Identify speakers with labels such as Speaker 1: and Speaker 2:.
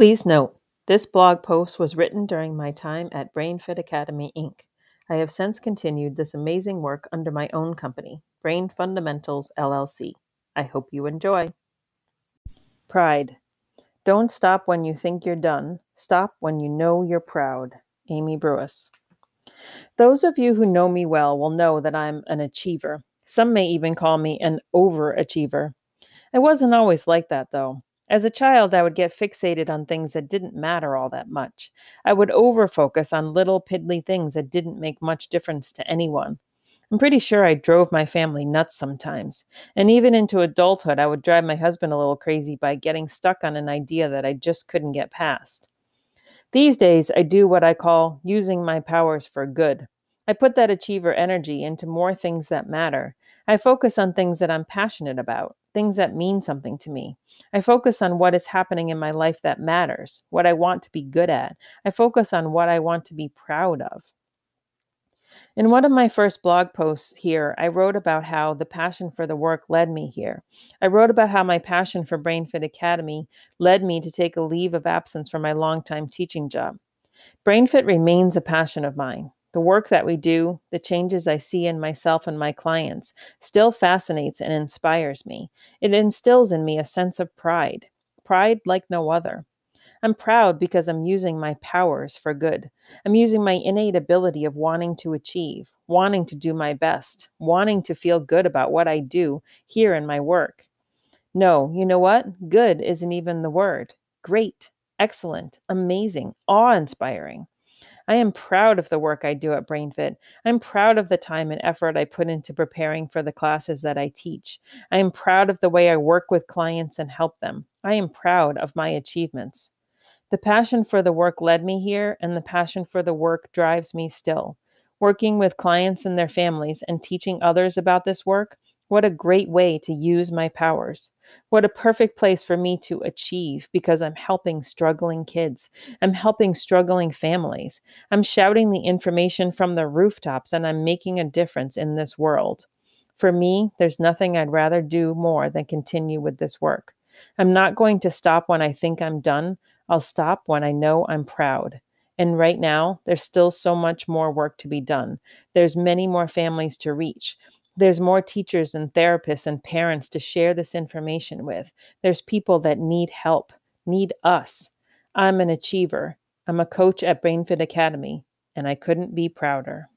Speaker 1: Please note, this blog post was written during my time at BrainFit Academy, Inc. I have since continued this amazing work under my own company, Brain Fundamentals LLC. I hope you enjoy. Pride. Don't stop when you think you're done. Stop when you know you're proud. Amy Brewis. Those of you who know me well will know that I'm an achiever. Some may even call me an overachiever. I wasn't always like that, though. As a child, I would get fixated on things that didn't matter all that much. I would overfocus on little piddly things that didn't make much difference to anyone. I'm pretty sure I drove my family nuts sometimes. And even into adulthood, I would drive my husband a little crazy by getting stuck on an idea that I just couldn't get past. These days, I do what I call using my powers for good. I put that achiever energy into more things that matter. I focus on things that I'm passionate about things that mean something to me. I focus on what is happening in my life that matters, what I want to be good at. I focus on what I want to be proud of. In one of my first blog posts here, I wrote about how the passion for the work led me here. I wrote about how my passion for BrainFit Academy led me to take a leave of absence from my longtime teaching job. BrainFit remains a passion of mine. The work that we do, the changes I see in myself and my clients, still fascinates and inspires me. It instills in me a sense of pride, pride like no other. I'm proud because I'm using my powers for good. I'm using my innate ability of wanting to achieve, wanting to do my best, wanting to feel good about what I do here in my work. No, you know what? Good isn't even the word. Great, excellent, amazing, awe inspiring. I am proud of the work I do at BrainFit. I'm proud of the time and effort I put into preparing for the classes that I teach. I am proud of the way I work with clients and help them. I am proud of my achievements. The passion for the work led me here, and the passion for the work drives me still. Working with clients and their families and teaching others about this work, what a great way to use my powers. What a perfect place for me to achieve because I'm helping struggling kids. I'm helping struggling families. I'm shouting the information from the rooftops and I'm making a difference in this world. For me, there's nothing I'd rather do more than continue with this work. I'm not going to stop when I think I'm done. I'll stop when I know I'm proud. And right now, there's still so much more work to be done. There's many more families to reach. There's more teachers and therapists and parents to share this information with. There's people that need help, need us. I'm an achiever. I'm a coach at BrainFit Academy, and I couldn't be prouder.